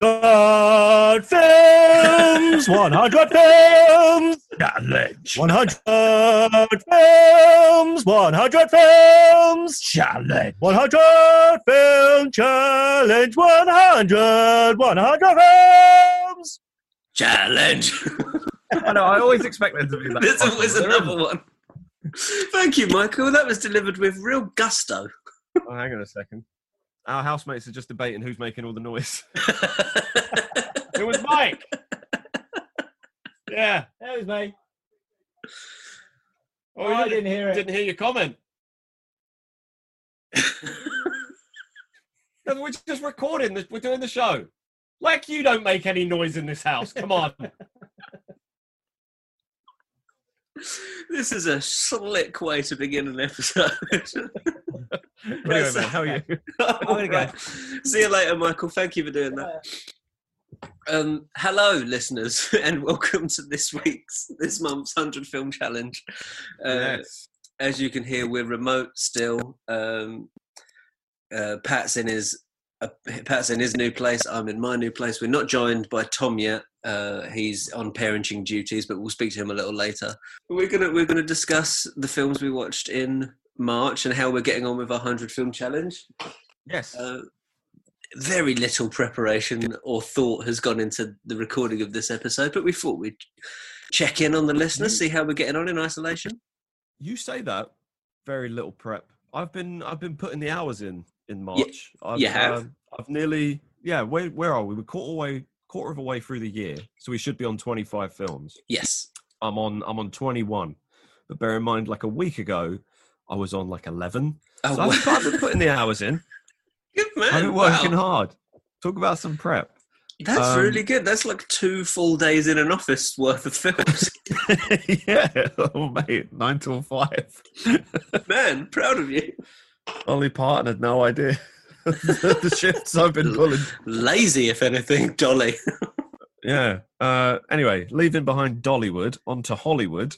100 films, 100 films, Challenge. 100 films, 100 films, Challenge. 100 film challenge, 100, 100 films. Challenge. I know. I always expect them to be that. There's fucking- always another one. Thank you, Michael. That was delivered with real gusto. Oh, hang on a second. Our housemates are just debating who's making all the noise. It was Mike. Yeah, that was me. Oh, I didn't hear it. Didn't hear your comment. No, We're just recording. This, we're doing the show. Like you don't make any noise in this house. Come on. this is a slick way to begin an episode. anyway, man, how are you? I'm gonna go. See you later, Michael. Thank you for doing that. Um, hello, listeners, and welcome to this week's, this month's 100 Film Challenge. Uh, yes. As you can hear, we're remote still. Um, uh, Pat's in his Pat's in his new place. I'm in my new place. We're not joined by Tom yet. Uh, he's on parenting duties, but we'll speak to him a little later. We're gonna we're gonna discuss the films we watched in March and how we're getting on with our 100 film challenge. Yes. Uh, very little preparation or thought has gone into the recording of this episode, but we thought we'd check in on the listeners, see how we're getting on in isolation. you say that. Very little prep. I've been I've been putting the hours in in March. I've, you have? um, I've nearly yeah. Where where are we? We're quarter way quarter of a way through the year, so we should be on 25 films. Yes. I'm on I'm on 21, but bear in mind, like a week ago, I was on like 11. Oh, So I've, been, I've been putting the hours in. good man. I've been working Wow. hard. Talk about some prep. That's Um, really good. That's like two full days in an office worth of films. yeah, oh mate, nine till five. man, proud of you. Only partner had no idea the shifts I've been pulling. Lazy, if anything, Dolly. Yeah. Uh, anyway, leaving behind Dollywood onto Hollywood.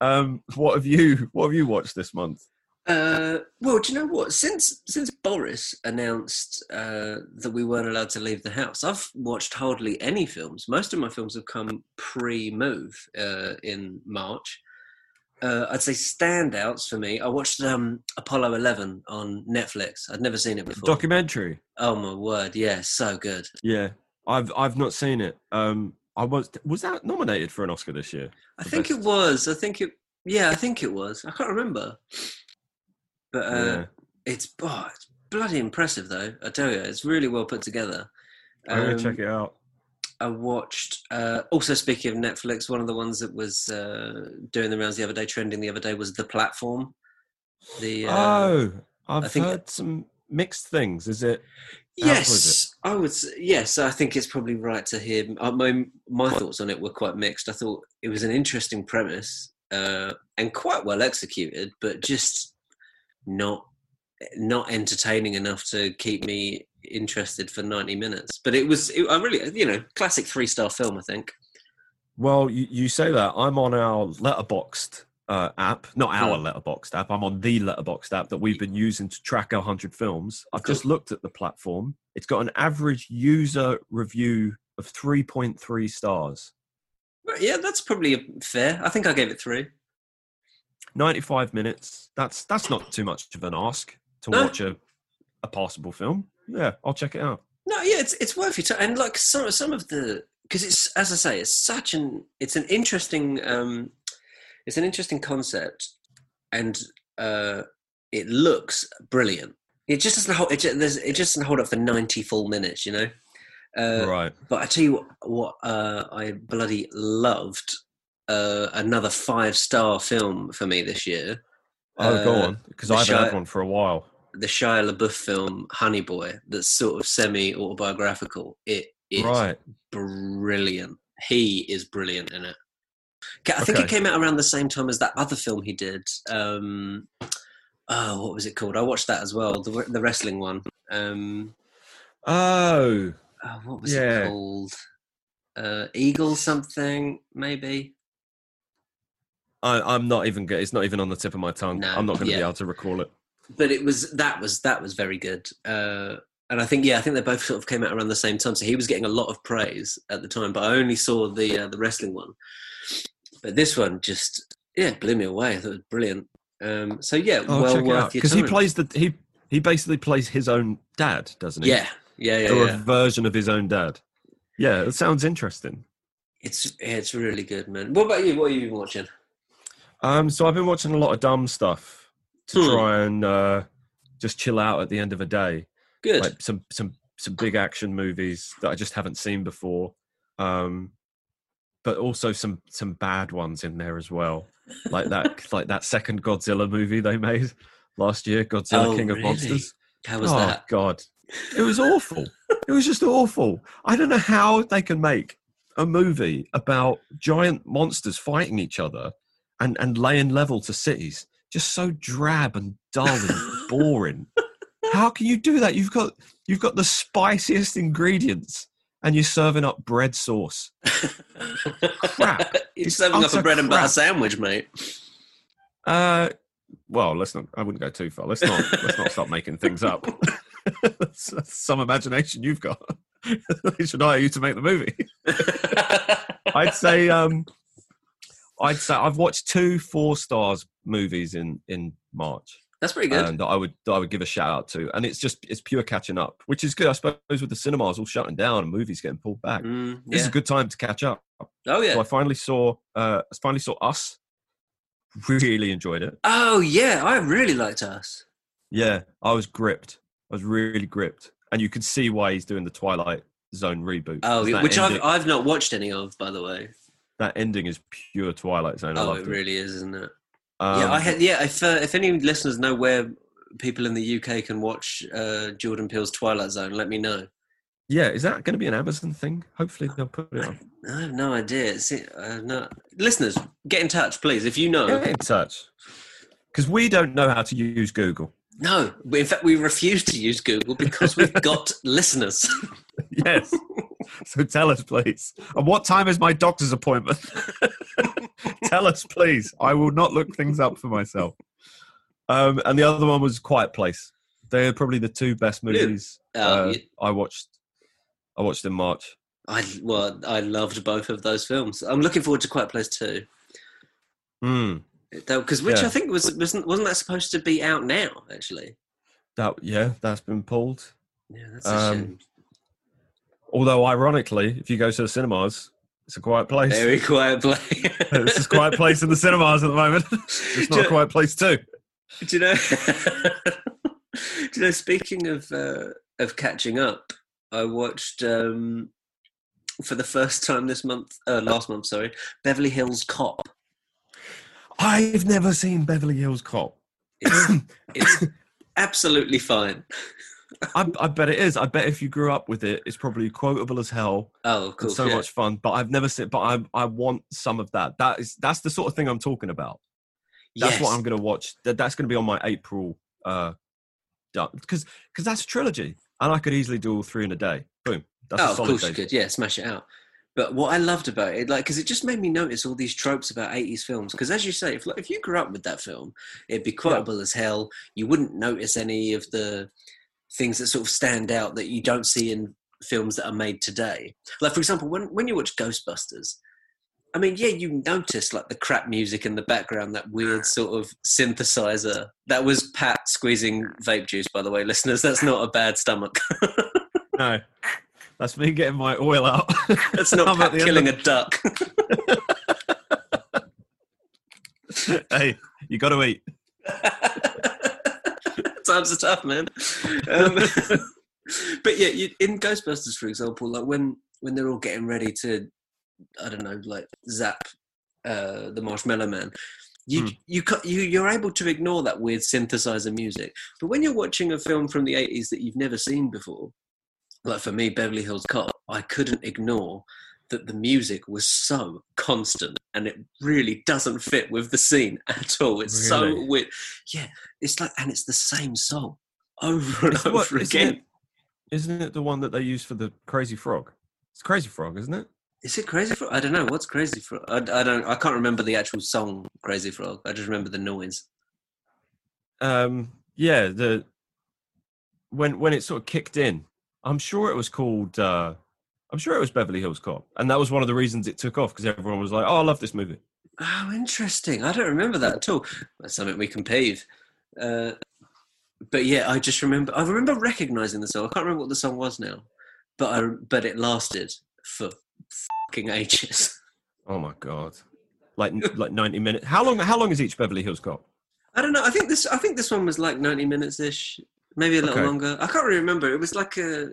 Um, what have you What have you watched this month? Uh, well, do you know what? Since since Boris announced uh, that we weren't allowed to leave the house, I've watched hardly any films. Most of my films have come pre-move uh, in March. Uh, I'd say standouts for me. I watched um, Apollo 11 on Netflix. I'd never seen it before. Documentary. oh my word! Yeah, so good. Yeah, I've I've not seen it. Um, I was was that nominated for an Oscar this year? I think it was. I think it. Yeah, I think it was. I can't remember. But uh, Yeah. it's, oh, it's bloody impressive, though. I tell you, it's really well put together. I'm gonna Um, check it out. I watched. Uh, also, speaking of Netflix, one of the ones that was uh, doing the rounds the other day, trending the other day, was the platform. The uh, oh, I've think- heard some mixed things. Is it? yes, I would. Yes, I think it's probably right to hear. Uh, my my thoughts on it were quite mixed. I thought it was an interesting premise uh, and quite well executed, but just not not entertaining enough to keep me interested for 90 minutes but it was it, i really you know classic three star film i think Well, you, you say that. I'm on our Letterboxd uh, app, not our Hmm. Letterboxd app. I'm on the Letterboxd app that we've been using to track our 100 films. I've just looked at the platform. It's got an average user review of 3.3 stars. Yeah that's probably fair i think i gave it three 95 minutes. That's that's not too much of an ask to No. watch a, a passable film. Yeah, I'll check it out. No, yeah, it's it's worth your time. And like some some of the because it's as I say, it's such an it's an interesting um it's an interesting concept, and uh it looks brilliant. It just doesn't hold it just, there's, it just doesn't hold up for ninety full minutes, you know. Uh, right. But I tell you what, what uh, I bloody loved uh, another five star film for me this year. Oh, go uh, on, because I haven't had one for a while. The Shia LaBeouf film Honey Boy, that's sort of semi autobiographical. It is Right. brilliant. He is brilliant in it. I think it came out around the same time as that other film he did. Um, oh, what was it called? I watched that as well. The the wrestling one. Um, Oh, oh, what was Yeah. it called? Uh, Eagle something maybe. I, I'm not even. It's not even on the tip of my tongue. No, I'm not going to yeah. be able to recall it. But it was that was that was very good. Uh, and I think yeah, I think they both sort of came out around the same time. So he was getting a lot of praise at the time, but I only saw the uh, the wrestling one. But this one just yeah blew me away. I thought it was brilliant. Um, so yeah, Oh, well worth because he plays the he he basically plays his own dad, doesn't he? Yeah, yeah, yeah, or yeah. a version of his own dad. Yeah, it sounds interesting. It's yeah, it's really good, man. What about you? What have you been watching? Um, so I've been watching a lot of dumb stuff to Hmm. try and uh, just chill out at the end of a day. Good. like some some some big action movies that I just haven't seen before, um, but also some some bad ones in there as well, like that like that second Godzilla movie they made last year, Godzilla Oh, King of really? Monsters. How was that? oh that? God, it was awful. it was just awful. I don't know how they can make a movie about giant monsters fighting each other and and laying level to cities. Just so drab and dull and boring. How can you do that? You've got you've got the spiciest ingredients, and you're serving up bread sauce. crap. You're It's serving up a bread and butter sandwich, mate. Uh, well, let's not. I wouldn't go too far. Let's not. let's not start making things up. Some imagination you've got. they should hire you to make the movie. I'd say. Um, I'd say I've watched two four stars movies in in March. That's pretty good. um, that I would that I would give a shout out to, and it's just it's pure catching up, which is good, I suppose. With the cinemas all shutting down and movies getting pulled back, Mm, this is a good time to catch up. Oh yeah. So I finally saw uh, I finally saw Us. Really enjoyed it. Oh yeah. I really liked us. Yeah, I was gripped. I was really gripped, and you could see why he's doing the Twilight Zone reboot. Oh, yeah, which ending, I've I've not watched any of, by the way. That ending is pure Twilight Zone. I Oh, it it. really is, isn't it? Um, yeah, I had. Yeah, if uh, if any listeners know where people in the UK can watch uh, Jordan Peele's Twilight Zone, let me know. yeah, is that going to be an Amazon thing? Hopefully they'll put it on. I have no idea. See, have no listeners. Get in touch, please, if you know. Get in touch because we don't know how to use Google. No, in fact, we refuse to use Google because we've got listeners. Yes. so tell us, please. And what time is my doctor's appointment? tell us, please. I will not look things up for myself. Um, and the other one was Quiet Place. They're probably the two best movies Oh, uh, I watched. I watched in March. I well, I loved both of those films. I'm looking forward to Quiet Place Two. Mm, Because which Yeah. I think was wasn't wasn't that supposed to be out now? Actually, that yeah, that's been pulled. yeah, that's a Um, shame. Although, ironically, if you go to the cinemas, it's a quiet place. Very quiet place. this is a quiet place in the cinemas at the moment. It's not a quiet place too. Do you know? do you know? Speaking of uh, of catching up, I watched um, for the first time this month, uh, last month, sorry, Beverly Hills Cop. I've never seen Beverly Hills Cop. It's, it's absolutely fine. I, I bet it is. I bet if you grew up with it, it's probably quotable as hell. Oh, of course, so yeah. much fun. But I've never seen. But I I want some of that. That is that's the sort of thing I'm talking about. That's what I'm going to watch. That, that's going to be on my April. uh Because because that's a trilogy, and I could easily do all three in a day. Boom. That's oh, a of course you could. Yeah, smash it out. But what I loved about it, like, because it just made me notice all these tropes about '80s films. Because as you say, if like, if you grew up with that film, it'd be quotable as hell. You wouldn't notice any of the things that sort of stand out that you don't see in films that are made today. Like, for example, when when you watch Ghostbusters, I mean, yeah, you notice like the crap music in the background, that weird sort of synthesizer. That was Pat squeezing vape juice, by the way, listeners. That's not a bad stomach. No, that's me getting my oil out. That's not Pat killing of- a duck. hey, you got to eat. Times are tough, man. Um, but yeah, you, in Ghostbusters, for example, like when when they're all getting ready to, I don't know, like zap uh, the Marshmallow Man, you Hmm. you you you're able to ignore that weird synthesizer music. But when you're watching a film from the '80s that you've never seen before, like for me, Beverly Hills Cop, I couldn't ignore that the music was so constant and it really doesn't fit with the scene at all. It's so weird. Yeah, it's like, and it's the same song over and It's over what- isn't again. it- Isn't it the one that they use for the Crazy Frog? It's Crazy Frog, isn't it? Is it Crazy Frog? I don't know. What's Crazy Frog? I, I don't. I can't remember the actual song Crazy Frog. I just remember the noise. Um, yeah, the when when it sort of kicked in, I'm sure it was called. Uh, I'm sure it was Beverly Hills Cop, and that was one of the reasons it took off because everyone was like, "Oh, I love this movie." Oh, interesting. I don't remember that at all. That's something we can pave. Uh, but yeah, I just remember. I remember recognizing the song. I can't remember what the song was now, but I but it lasted for fucking ages. Oh my god, like like 90 minutes. How long? How long is each Beverly Hills Cop? I don't know. I think this. I think this one was like ninety minutes ish, maybe a little Okay. longer. I can't really remember. It was like a.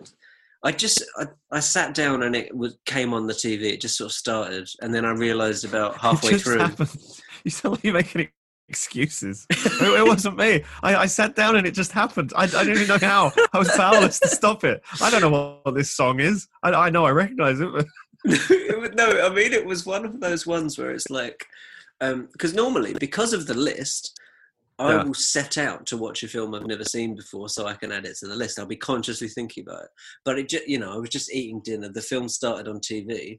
I just I, I sat down and it was, came on the TV. It just sort of started, and then I realised about halfway it just through. Happened. You sound like you're making excuses. it, it wasn't me. I, I sat down and it just happened. I, I didn't even know how. I was powerless to stop it. I don't know what this song is. I, I know I recognise it. But no, I mean it was one of those ones where it's like, um, because normally because of the list, I Yeah. will set out to watch a film I've never seen before so I can add it to the list. I'll be consciously thinking about it. But it, ju- you know, I was just eating dinner. The film started on TV,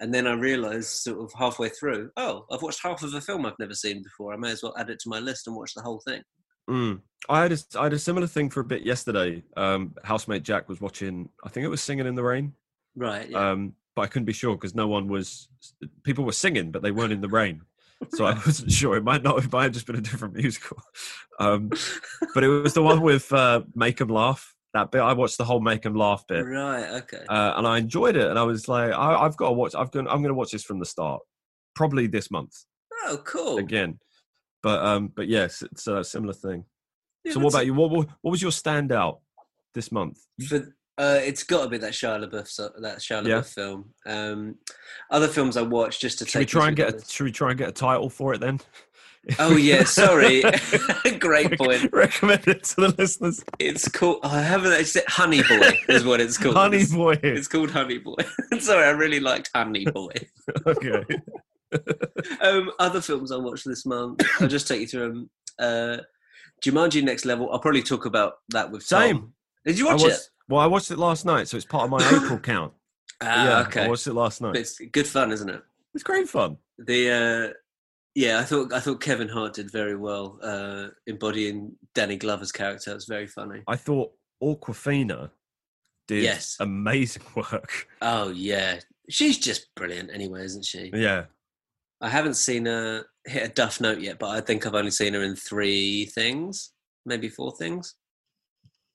and then I realised sort of halfway through, oh, I've watched half of a film I've never seen before. I may as well add it to my list and watch the whole thing. Mm. I had a, I had a similar thing for a bit yesterday. Um, housemate Jack was watching. I think it was Singing in the Rain. Right. Yeah. Um, but I couldn't be sure because no one was. People were singing, but they weren't in the rain. So I wasn't sure. It might not. It might have just been a different musical. Um, but it was the one with uh, Make 'Em Laugh. That bit I watched the whole make 'Em Laugh bit, right. Okay. uh, and I enjoyed it. And I was like, I, I've got to watch. I've gone, I'm going to watch this from the start, probably this month oh, cool. again. But um, but yes, it's a similar thing. Yeah, so what about you? What, what what was your standout this month? for uh, it's got to be that Shia LaBeouf so, that Shia LaBeouf Yeah. film. Um, other films I watched just to Should we try and get a, should we try and get a title for it then? Oh yeah, sorry. Great point. Recommend it to the listeners. It's called. I haven't. It's Honey Boy is what it's called. Honey It's, Boy. it's called Honey Boy. sorry, I really liked Honey Boy. okay. Um, other films I watched this month. I'll just take you through them. Uh, Jumanji Next Level. I'll probably talk about that with Tom. Same. Did you watch watched, it? Well, I watched it last night, so it's part of my April count. Ah, yeah, okay. I watched it last night. But it's good fun, isn't it? It's great fun. The uh, yeah, I thought I thought Kevin Hart did very well uh, embodying Danny Glover's character. It was very funny. I thought Awkwafina did Yes. amazing work. Oh yeah, she's just brilliant anyway, isn't she? Yeah. I haven't seen her hit a duff note yet, but I think I've only seen her in three things, maybe four things.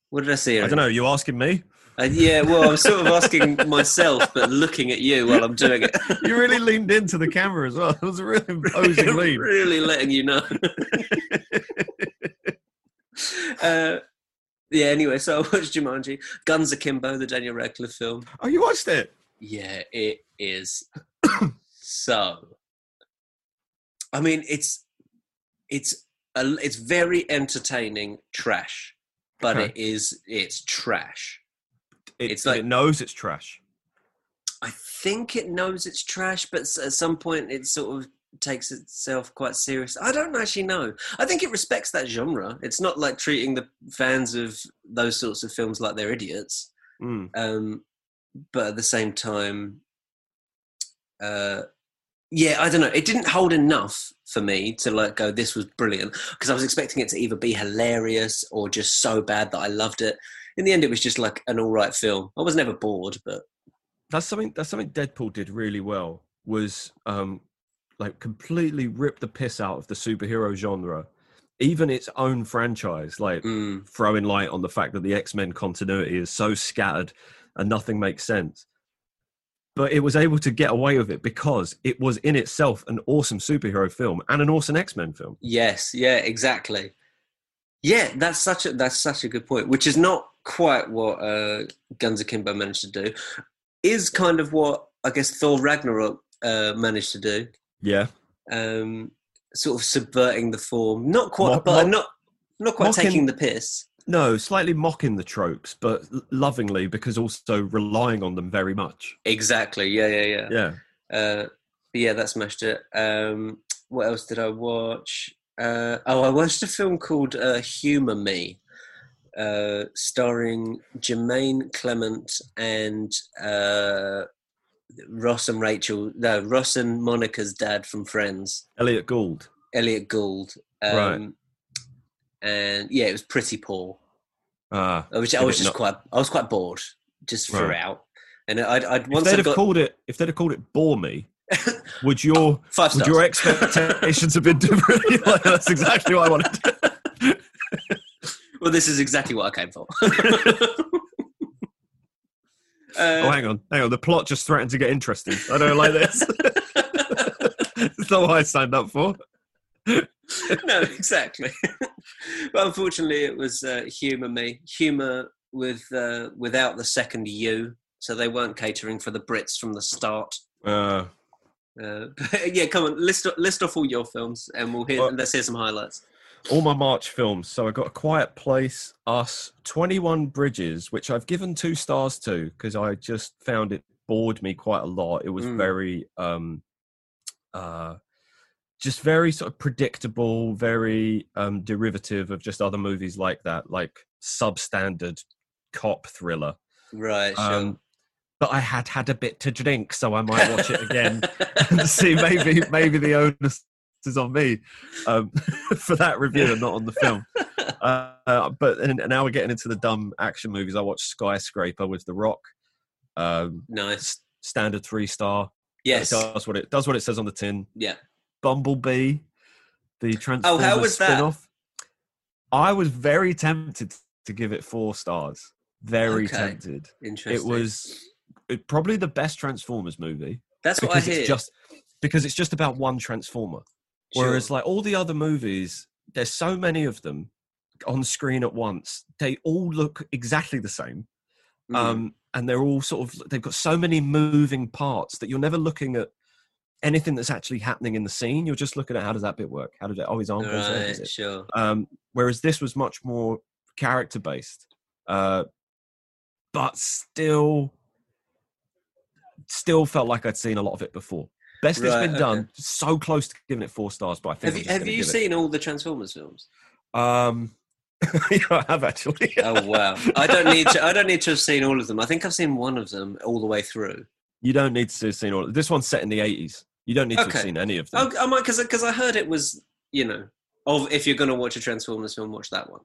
What did I see? I don't know. You asking me? Uh, yeah, well, I'm sort of asking myself, but looking at you while I'm doing it. You really leaned into the camera as well. It was a really imposing lean. really letting you know. uh, yeah. Anyway, so I watched Jumanji, Guns Akimbo, the Daniel Radcliffe film. Oh, you watched it? Yeah, it is so. I mean, it's it's a, it's very entertaining trash, but Okay. it is it's trash. it It's like- it knows it's trash. I think it knows it's trash, but at some point it sort of takes itself quite serious. I don't actually know. I think it respects that genre. It's not like treating the fans of those sorts of films like they're idiots. Mm. Um, but at the same time, uh, yeah, I don't know. It didn't hold enough for me to like go. This was brilliant because I was expecting it to either be hilarious or just so bad that I loved it. In the end, it was just like an all right film. I was never bored, but That's something. That's something Deadpool did really well. Was um, like completely rip the piss out of the superhero genre, even its own franchise. Like mm, throwing light on the fact that the X Men continuity is so scattered and nothing makes sense. But it was able to get away with it because it was in itself an awesome superhero film and an awesome X Men film. Yes, yeah, exactly. Yeah, that's such a that's such a good point. Which is not quite what uh, Guns Akimbo managed to do. Is kind of what I guess Thor Ragnarok uh, managed to do. Yeah, Um, sort of subverting the form. Not quite, Mock- but mock- not not quite mocking- taking the piss. No, slightly mocking the tropes, but lovingly because also relying on them very much. Exactly. Yeah, yeah, yeah. Yeah, Uh, yeah, that smashed it. Um, what else did I watch? Uh, oh, I watched a film called uh, Humor Me, uh, starring Jemaine Clement and uh, Ross and Rachel. No, Ross and Monica's dad from Friends, Elliot Gould. Elliot Gould. Um, Right. And yeah, it was pretty poor. Uh, which I was just not- quite I was quite bored just Right. throughout. And I'd, I'd if once they'd I have got called it, if they'd have called it "bore me," would your five would stars. your expectations have been different? Like, That's exactly what I wanted. well, this is exactly what I came for. oh, uh, hang on, hang on. The plot just threatened to get interesting. I don't like this. it's not what I signed up for. no, exactly. but unfortunately, it was uh, humour me, humour with uh, without the second U. So they weren't catering for the Brits from the start. Uh, Uh, yeah, come on, list list off all your films, and we'll hear. Well- let's hear some highlights. all my March films. So I got A Quiet Place, Us, 21 Bridges, which I've given two stars to because I just found it bored me quite a lot. It was Mm. very, um, uh, just very sort of predictable, very um, derivative of just other movies like that, like substandard cop thriller. Right, sure. Um, but I had had a bit to drink, so I might watch it again and see maybe maybe the onus is on me um, for that review and not on the film. Uh, uh, but and, and now we're getting into the dumb action movies. I watched Skyscraper with The Rock, um, nice. standard three star. Yes. It does what it does what it says on the tin. Yeah. Bumblebee, the Transformers was that? spin-off. I was very tempted to give it four stars. Very Okay. tempted. Interesting. It was it, probably the best Transformers movie That's what I hear. it's just because it's just about one Transformer. Whereas like all the other movies, there's so many of them on screen at once. They all look exactly the same. Mm. Um, and they're all sort of they've got so many moving parts that you're never looking at anything that's actually happening in the scene. You're just looking at how does that bit work? How did it oh his arm goes right, it? sure. Um, whereas this was much more character based, uh, but still, still felt like I'd seen a lot of it before. Best it's Right, been done. So close to giving it four stars, but I think Have you, have you seen all the Transformers films? Um, yeah, I have actually. Oh wow! I don't need to. I don't need to have seen all of them. I think I've seen one of them all the way through. You don't need to have seen all. This one's set in the eighties. You don't need to have seen any of them. Oh, I might because because I heard it was you know of if you're going to watch a Transformers film, watch that one.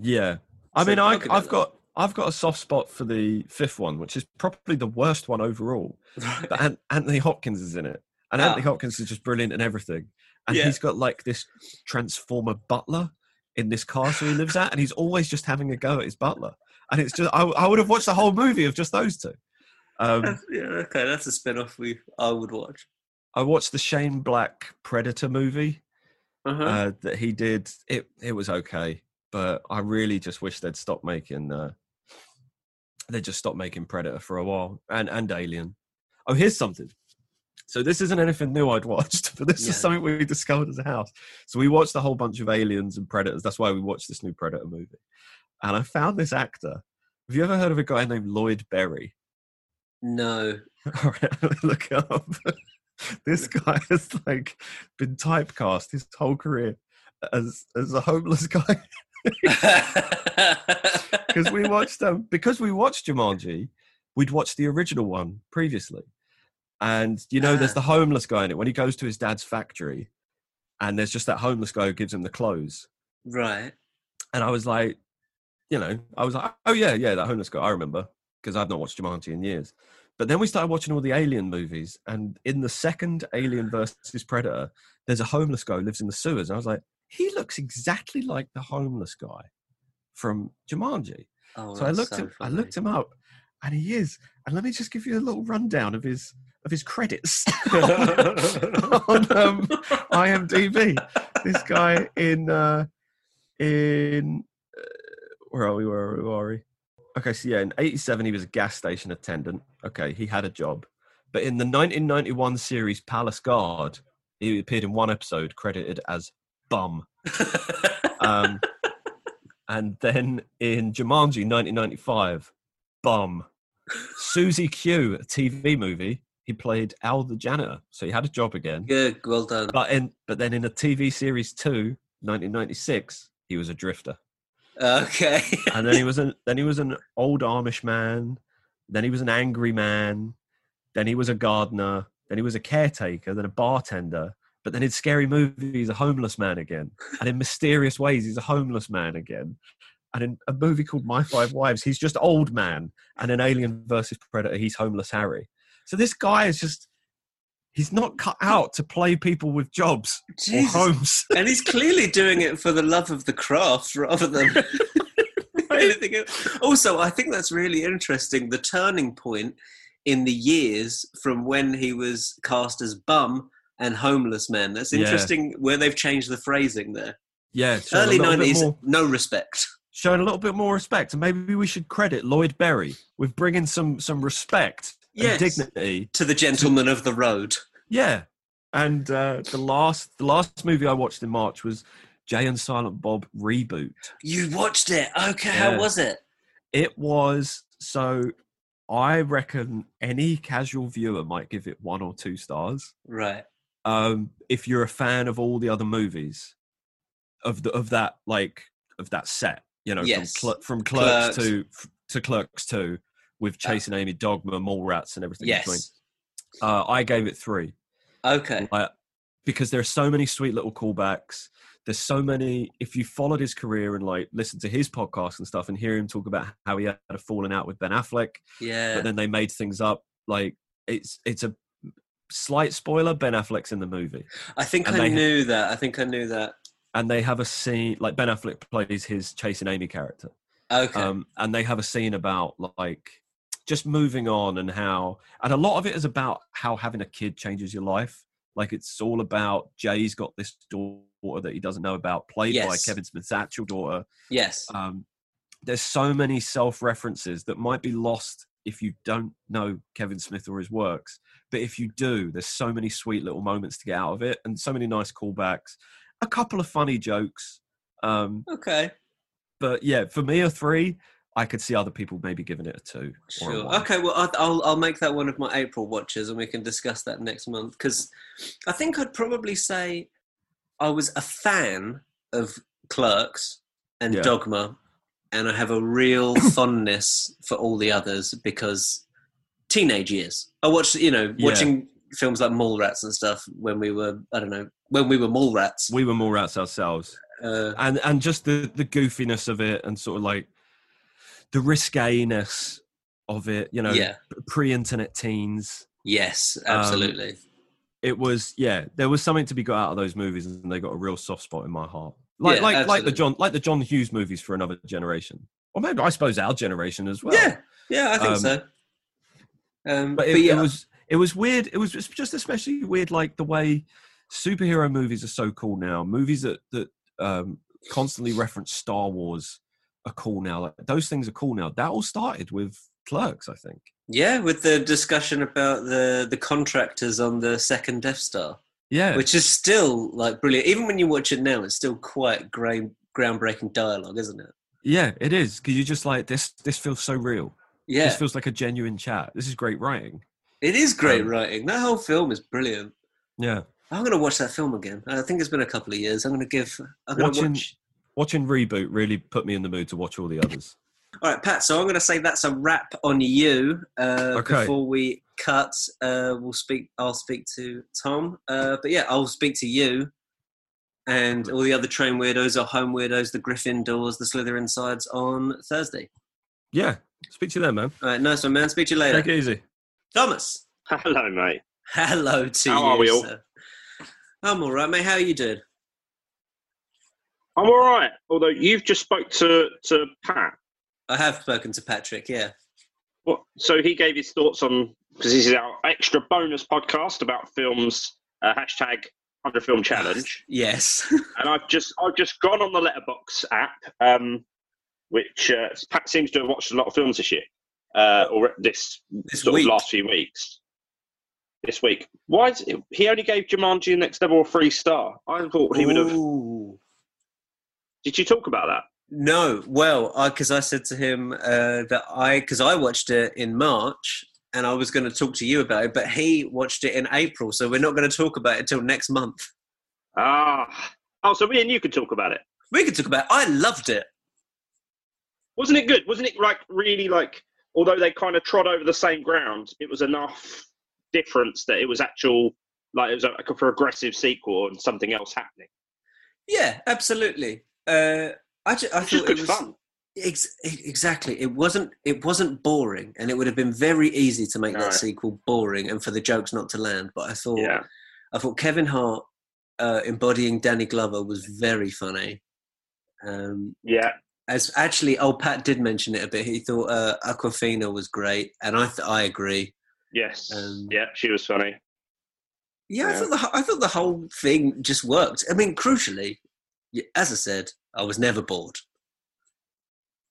Yeah, I So mean, I, I'll give it I've that. got I've got a soft spot for the fifth one, which is probably the worst one overall. But An- Anthony Hopkins is in it, and Ah. Anthony Hopkins is just brilliant in everything. And Yeah. he's got like this transformer butler in this castle he lives at, and he's always just having a go at his butler. And it's just I, I would have watched the whole movie of just those two. Um, yeah, okay, that's a spin-off we I would watch. I watched the Shane Black Predator movie Uh-huh. uh, that he did. It it was okay, but I really just wish they'd stop making. Uh, they just stopped making Predator for a while, and and Alien. Oh, here's something. So this isn't anything new I'd watched, but this Yeah. is something we discovered as a house. So we watched a whole bunch of Aliens and Predators. That's why we watched this new Predator movie. And I found this actor. Have you ever heard of a guy named Lloyd Berry? no. All right, look up. this guy has like been typecast his whole career as as a homeless guy because we watched um because we watched Jumanji, we'd watched the original one previously, and you know, there's Ah. the homeless guy in it when he goes to his dad's factory, and there's just that homeless guy who gives him the clothes, right. and I was like, you know, I was like, oh yeah, yeah, that homeless guy, I remember because I've not watched Jumanji in years. But then we started watching all the Alien movies, and in the second Alien versus Predator, there's a homeless guy who lives in the sewers. And I was like, he looks exactly like the homeless guy from Jumanji. Oh, so I looked so him, I looked him up, and he is. And let me just give you a little rundown of his of his credits on um, IMDb. This guy in uh, in uh, where are we? Where are we? Where are we? Okay, so yeah, in '87 he was a gas station attendant. Okay, he had a job, but in the 1991 series Palace Guard, he appeared in one episode credited as bum. Um, and then in Jumanji 1995, bum. Susie Q, a TV movie, he played Al the janitor, so he had a job again. Good, well done. But in but then in a TV series two, 1996, he was a drifter, Okay. and then he was an then he was an old Amish man, then he was an angry man, then he was a gardener, then he was a caretaker, then a bartender. But then in Scary Movie, he's a homeless man again, and in mysterious ways, he's a homeless man again. and in a movie called My Five Wives, he's just old man, and in Alien versus Predator, he's homeless Harry. So this guy is just. He's not cut out to play people with jobs Jesus. or homes. And he's clearly doing it for the love of the craft rather than anything else. Also, I think that's really interesting. The turning point in the years from when he was cast as bum and homeless man. That's Yeah. interesting where they've changed the phrasing there. Yeah, Early a little bit nineties, no respect. showing a little bit more respect, and maybe we should credit Lloyd Berry with bringing some some respect Yes. dignity. To the gentleman of the road. Yeah, and uh, the last the last movie I watched in March was Jay and Silent Bob reboot. You watched it. Okay, Yeah. how was it? It was so. I reckon any casual viewer might give it one or two stars. Right. Um, if you're a fan of all the other movies, of the of that like of that set, you know, Yes. from, Cl- from Clerks, Clerks. To to Clerks two, with Chasing Amy, Dogma, Mallrats, and everything in between. Yes. Uh, I gave it three. Okay. I, because there are so many sweet little callbacks. There's so many. If you followed his career and like listened to his podcast and stuff, and hear him talk about how he had a falling out with Ben Affleck, Yeah. but then they made things up. Like it's it's a slight spoiler. Ben Affleck's in the movie, I think and I knew that. I think I knew that. and they have a scene like Ben Affleck plays his chasing Amy character, Okay. um, and they have a scene about like just moving on and how, and a lot of it is about how having a kid changes your life. Like it's all about Jay's got this daughter that he doesn't know about, played by Kevin Smith's actual daughter. yes. Um, there's so many self references that might be lost if you don't know Kevin Smith or his works. But if you do, there's so many sweet little moments to get out of it and so many nice callbacks, a couple of funny jokes. Um, Okay. but yeah, for me, a three. I could see other people maybe giving it a two. or a Sure. Okay. Well, I'll, I'll make that one of my April watches, and we can discuss that next month. Because I think I'd probably say I was a fan of Clerks and Yeah. Dogma, and I have a real fondness for all the others because teenage years. I watched, you know, Yeah. watching films like Mallrats and stuff when we were, I don't know, when we were Mallrats. We were more rats ourselves. Uh, and and just the the goofiness of it and sort of like the risqueness of it you know yeah. pre-internet teens Yes. Um, Absolutely. it was yeah there was something to be got out of those movies and they got a real soft spot in my heart like Yeah, like like the john like the john hughes movies for another generation or maybe i suppose our generation as well yeah. Yeah. I think um, so. Um, but it, yeah, it was it was weird it was just especially weird like the way superhero movies are so cool now movies that that um constantly reference star wars are cool now like those things are cool now that all started with clerks i think Yeah, with the discussion about the the contractors on the second Death Star, yeah which is still like brilliant. Even when you watch it now, it's still quite gra- groundbreaking dialogue, isn't it? yeah it is because you're just like this this feels so real Yeah, this feels like a genuine chat this is great writing it is great um, writing. That whole film is brilliant. yeah I'm going to watch that film again. I think it's been a couple of years. I'm going to give. I'm going to Watching- watch. Watching reboot really put me in the mood to watch all the others All right, Pat. So I'm going to say that's a wrap on you. Uh, Okay. Before we cut, uh, we'll speak. I'll speak to Tom. Uh, but yeah, I'll speak to you and all the other train weirdos or home weirdos, the Gryffindors, the Slytherin sides on Thursday. yeah speak to you then man All right, nice one, man. Speak to you later. take it easy Thomas. Hello, mate. Hello to How you. are we all? sir. I'm all right, mate. How are you doing? I'm all right. Although you've just spoke to to Pat. I have spoken to Patrick. Yeah. What? So he gave his thoughts on because this is our extra bonus podcast about films. Uh, hashtag hundred film challenge. Yes. and I've just I've just gone on the Letterbox app, um, which uh, Pat seems to have watched a lot of films this year, uh, or this, This sort week. of last few weeks. This week, why is it, he only gave Jumanji Next Level a three star? I thought he would have. Did you talk about that? No, well, because I, said to him uh, that I, because I watched it in March and I was going to talk to you about it, but he watched it in April, so we're not going to talk about it until next month. Ah, oh, so me and you could talk about it. We could talk about. It. I loved it. Wasn't it good? Wasn't it like really like? Although they kind of trod over the same ground, it was enough difference that it was actual like it was like a progressive sequel and something else happening. Yeah, absolutely. Uh, I, ju- I thought it was fun. Ex- exactly. It wasn't. It wasn't boring, and it would have been very easy to make No. that sequel boring and for the jokes not to land. But I thought, Yeah. I thought Kevin Hart uh, embodying Danny Glover was very funny. Um, Yeah. as actually, old Pat did mention it a bit. He thought uh, Awkwafina was great, and I th- I agree. Yes. Um, yeah, she was funny. Yeah, I thought the I thought the whole thing just worked. I mean, crucially, as I said, I was never bored,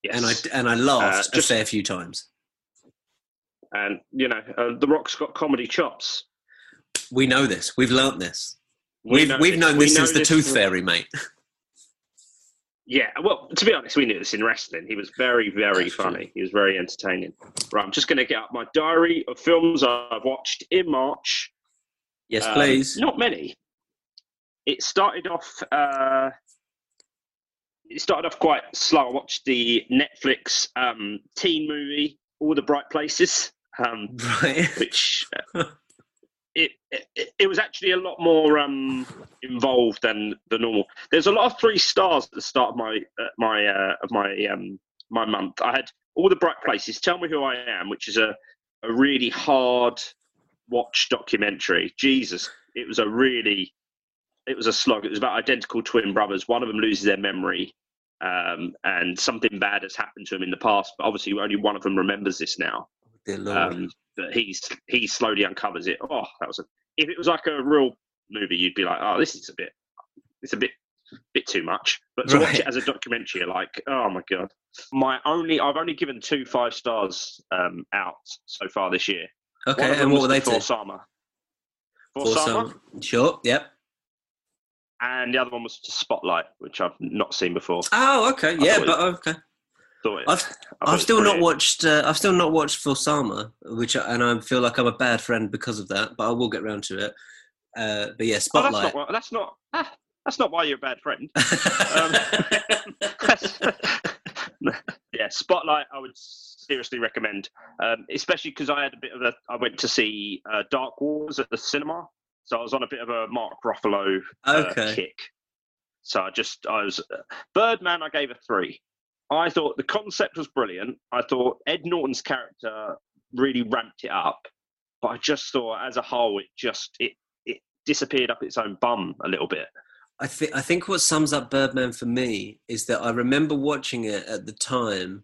Yes. and I and I laughed Uh, just- a fair few times. and you know, uh, The Rock's got comedy chops. We know this. We've learnt this. We We've know we've known we this know since the this Tooth from- Fairy, mate. Yeah, well, to be honest, we knew this in wrestling. He was very, very That's true. funny. He was very entertaining. Right, I'm just going to get up my diary of films I've watched in March. Yes, Um, please. Not many. It started off. Uh, it started off quite slow. I watched the Netflix um, teen movie, All the Bright Places, um, Right. which uh, it, it it was actually a lot more um, involved than the normal. There's a lot of three stars at the start of my uh, my uh, of my um, my month. I had All the Bright Places, Tell Me Who I Am, which is a a really hard watch documentary. Jesus, it was a really it was a slog. It was about identical twin brothers. One of them loses their memory, um, and something bad has happened to him in the past. But obviously, only one of them remembers this now. Dear Um, but he's he slowly uncovers it. Oh, that was a. If it was like a real movie, you'd be like, oh, this is a bit, it's a bit, bit too much. But to watch it as a documentary, you're like, oh my god. My only, I've only given two five stars um, out so far this year. Okay, and what were they? For Sama. For some- Sure. Yep. And the other one was Spotlight, which I've not seen before. Oh, okay. Yeah, but okay. It, I've I've still was not watched. Uh, I've still not watched For Sama, which I- and I feel like I'm a bad friend because of that. But I will get round to it. Uh, but yeah, Oh, that's Spotlight. not. That's not. ah, That's not why you're a bad friend. Um, yeah, Spotlight. I would seriously recommend, um, especially because I had a bit of a. I went to see uh, Dark Waters at the cinema, so I was on a bit of a Mark Ruffalo uh, Okay. kick. So I just, I was Birdman. I gave a three. I thought the concept was brilliant. I thought Ed Norton's character really ramped it up, but I just thought as a whole, it just it it disappeared up its own bum a little bit. I think I think what sums up Birdman for me is that I remember watching it at the time,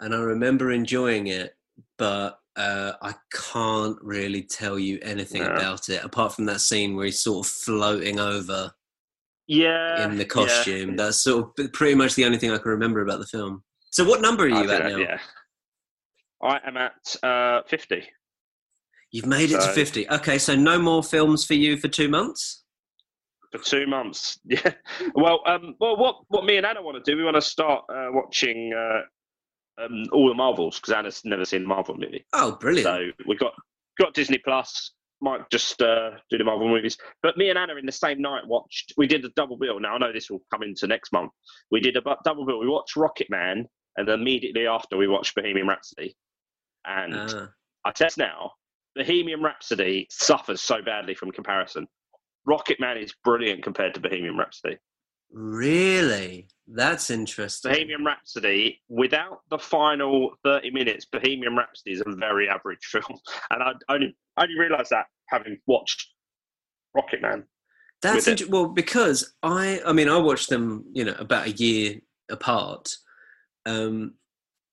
and I remember enjoying it, but uh, I can't really tell you anything No. about it apart from that scene where he's sort of floating over Yeah, in the yeah. costume. That's sort of pretty much the only thing I can remember about the film. So, what number are you at now? Yeah, I am at uh, fifty. You've made it to fifty. Okay, so no more films for you for two months. for two months. Yeah. Well, um, well, what what me and Anna want to do? We want to start uh, watching uh, um, all the Marvels because Anna's never seen a Marvel movie. Oh, brilliant! So we got got Disney Plus. Might just uh, do the Marvel movies. But me and Anna in the same night watched. We did a double bill. Now I know this will come into next month. We did a double bill. We watched Rocket Man, and immediately after we watched Bohemian Rhapsody. And Ah. I test now, Bohemian Rhapsody suffers so badly from comparison. Rocket Man is brilliant compared to Bohemian Rhapsody. really? That's interesting. Bohemian Rhapsody, without the final 30 minutes, Bohemian Rhapsody is a very average film. And I only, I only realised that having watched Rocket Man. That's inter- well because I I mean I watched them you know about a year apart, um,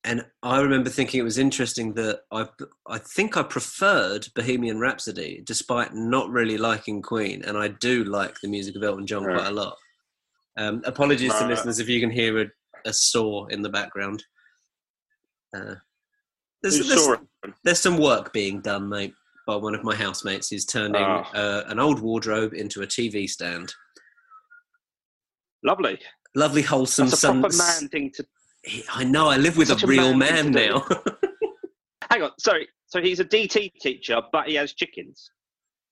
and I remember thinking it was interesting that I I think I preferred Bohemian Rhapsody despite not really liking Queen, and I do like the music of Elton John Right. quite a lot. Um, apologies to listeners if you can hear a, a saw in the background. Uh, there's, there's, there's some work being done, mate, by one of my housemates. He's turning Ah. uh, an old wardrobe into a TV stand. Lovely. Lovely, wholesome That's a sun. proper man thing to. I know. I live with Such a a real man man now. Hang on, sorry. So he's a DT teacher, but he has chickens.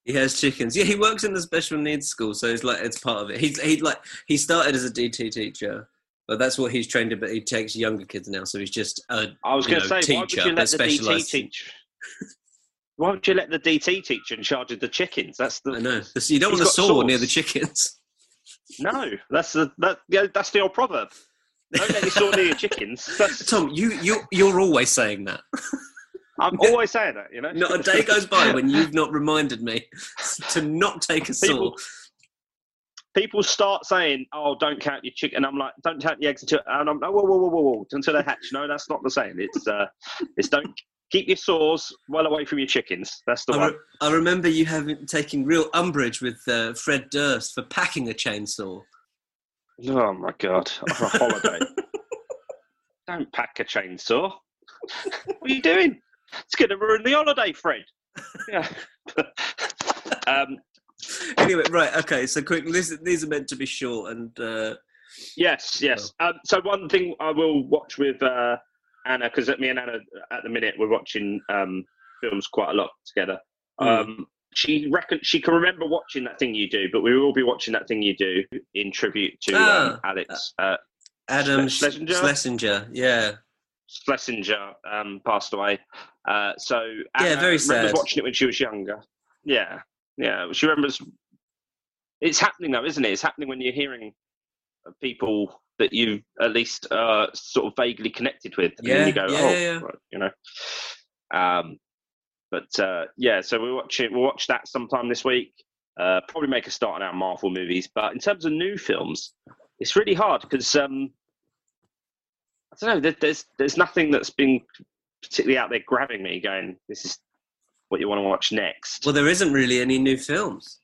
He has chickens. Yeah, he works in the special needs school, so it's like it's part of it. He's he like he started as a DT teacher, but that's what he's trained in. But he takes younger kids now, so he's just a I was going to say, why would teacher, you let the DT teach? Why would you let the DT teacher in charge of the chickens? That's the I know. You don't want a saw near the chickens. no. That's the that yeah, that's the old proverb. Don't let your saw near your chickens. That's, Tom, you you you're always saying that. I'm always saying that, you know. Not a day goes by when you've not reminded me to not take a saw. People- People start saying, "Oh, don't count your chicken." And I'm like, "Don't count the eggs until," and I'm like, "Whoa, whoa, whoa, whoa, whoa, until they hatch." No, that's not the saying. It's uh, it's don't keep your saws well away from your chickens. That's the I, one. re- I remember you having taking real umbrage with uh, Fred Durst for packing a chainsaw. Oh my god, on a holiday. Don't pack a chainsaw. what are you doing? It's going to ruin the holiday, Fred. Yeah. um, anyway, right, okay. So quick, this, these are meant to be short, and uh, yes, yes. Um, so one thing I will watch with uh, Anna, because me and Anna at the minute we're watching um, films quite a lot together. Hmm. Um, she reckon she can remember watching that thing you do, but we will be watching that thing you do in tribute to um, Ah. Alex uh, Adam Schlesinger? Schlesinger? Schlesinger, yeah. Schlesinger um, passed away. Uh, so Yeah, Anna very remembers watching it when she was younger. Yeah, yeah. She remembers. It's happening though, isn't it? It's happening when you're hearing people that you at least uh, sort of vaguely connected with, and Yeah, then you go, yeah, oh, yeah, yeah. right, you know. Um, but uh, yeah, so we watch it. We'll watch that sometime this week. Uh, probably make a start on our Marvel movies. But in terms of new films, it's really hard because um, I don't know. There's there's nothing that's been particularly out there grabbing me, going, "This is what you want to watch next." Well, there isn't really any new films.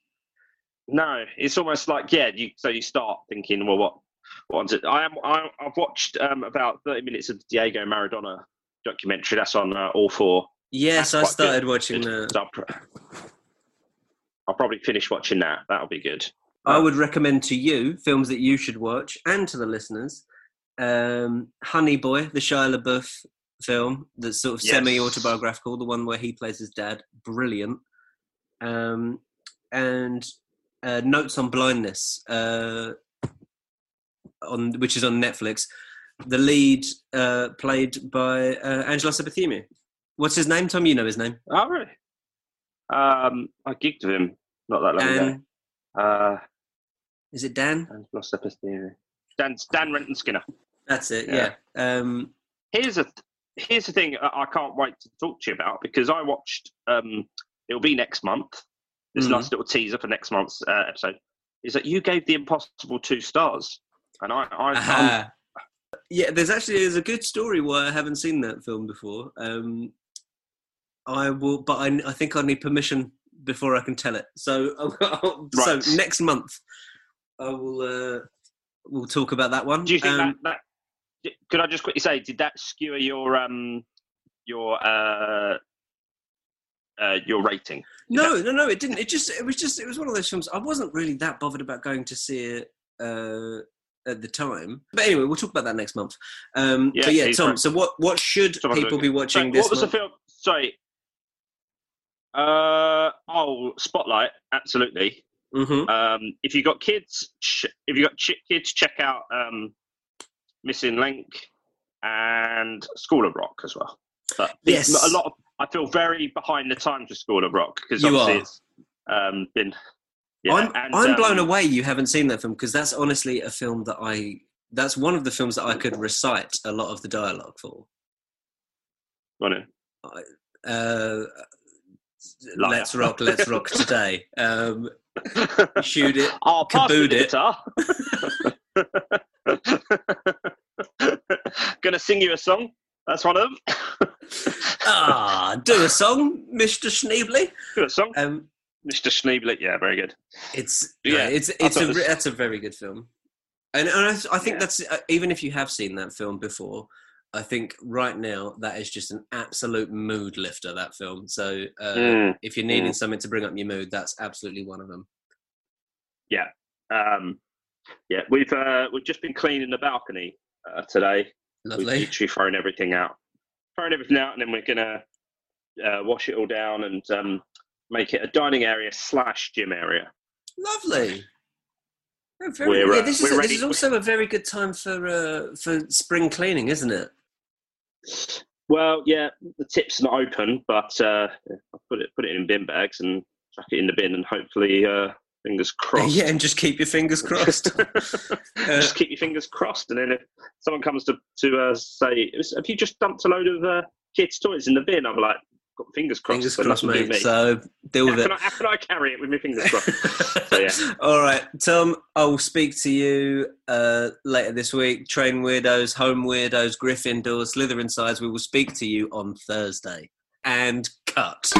No, it's almost like yeah. You so you start thinking, well, what it? I am. I, I've watched um, about thirty minutes of Diego Maradona documentary. That's on uh, all four. Yes, That's I started good. watching that. I'll, pr- I'll probably finish watching that. That'll be good. I would recommend to you films that you should watch, and to the listeners, um, Honey Boy, the Shia LaBeouf film, that's sort of Yes. semi-autobiographical, the one where he plays his dad, brilliant. Um, and uh, Notes on Blindness, uh, on which is on Netflix. The lead uh, played by uh, Angelo Sabatini. What's his name, Tom? You know his name. Oh really? Um, I gigged with him not that long Dan. ago. Uh, Is it Dan? and lost up his theory. Dan Dan Renton Skinner. That's it. Yeah. Yeah. Um, here's a here's the thing I can't wait to talk to you about because I watched. Um, it'll be next month. This Mhm. nice little teaser for next month's uh, episode. Is that you gave The Impossible two stars, and I, I Aha. Yeah, there's actually there's a good story why I haven't seen that film before. Um, I will, but I, I think I need permission before I can tell it. So, Right. so next month I will uh, we'll talk about that one. do you think Um, that, that? Could I just quickly say, did that skewer your um your uh, uh your rating? No, no, no, it didn't. It just it was just it was one of those films. I wasn't really that bothered about going to see it uh, at the time. But anyway, we'll talk about that next month. Um, Yeah, but yeah, Tom. right. So what what should Someone people be watching So this what was month? the film? Sorry. Uh oh, Spotlight, absolutely. hmm Um, if you've got kids, ch- if you've got ch- kids, check out um, Missing Link and School of Rock as well. But Yes. a lot of I feel very behind the times with School of Rock because You obviously are. it's um, been. Yeah, I'm and, I'm um, blown away you haven't seen that film because that's honestly a film that I that's one of the films that I could recite a lot of the dialogue for. on it. Uh, Liar. let's rock, let's rock today. Um, shoot it, I'll the it. Gonna sing you a song. That's one of them. ah, do a song, Mister Schneebly. Good song, Um, Mr. Schneeblit. Yeah, very good. it's Yeah, yeah, it's it's a was- that's a very good film, and, and I, I think Yeah. that's uh, even if you have seen that film before. I think right now that is just an absolute mood lifter. That film. So uh, Mm. if you're needing something to bring up your mood, that's absolutely one of them. Um, yeah, we've uh, we've just been cleaning the balcony uh, today. We've Lovely. literally thrown everything out, thrown everything out, and then we're gonna uh, wash it all down and um, make it a dining area slash gym area. Lovely. Oh, very, We're, yeah, uh, this, is, this is also a very good time for uh, for spring cleaning, isn't it? Well, yeah, the tip's are not open, but uh, I'll put it put it in bin bags and chuck it in the bin, and hopefully uh, Fingers crossed. Yeah, and just keep your fingers crossed. just keep your fingers crossed, and then if someone comes to to uh, say, "Have you just dumped a load of uh, kids' toys in the bin?" I'm like, "Got fingers crossed." fingers but crossed, nothing to do mate. me. So deal how, with it. I, how can I carry it with my fingers crossed? so yeah, All right, Tom. I will speak to you uh, later this week. Train weirdos, home weirdos, Gryffindors, Slytherin sides. We will speak to you on Thursday. And cut.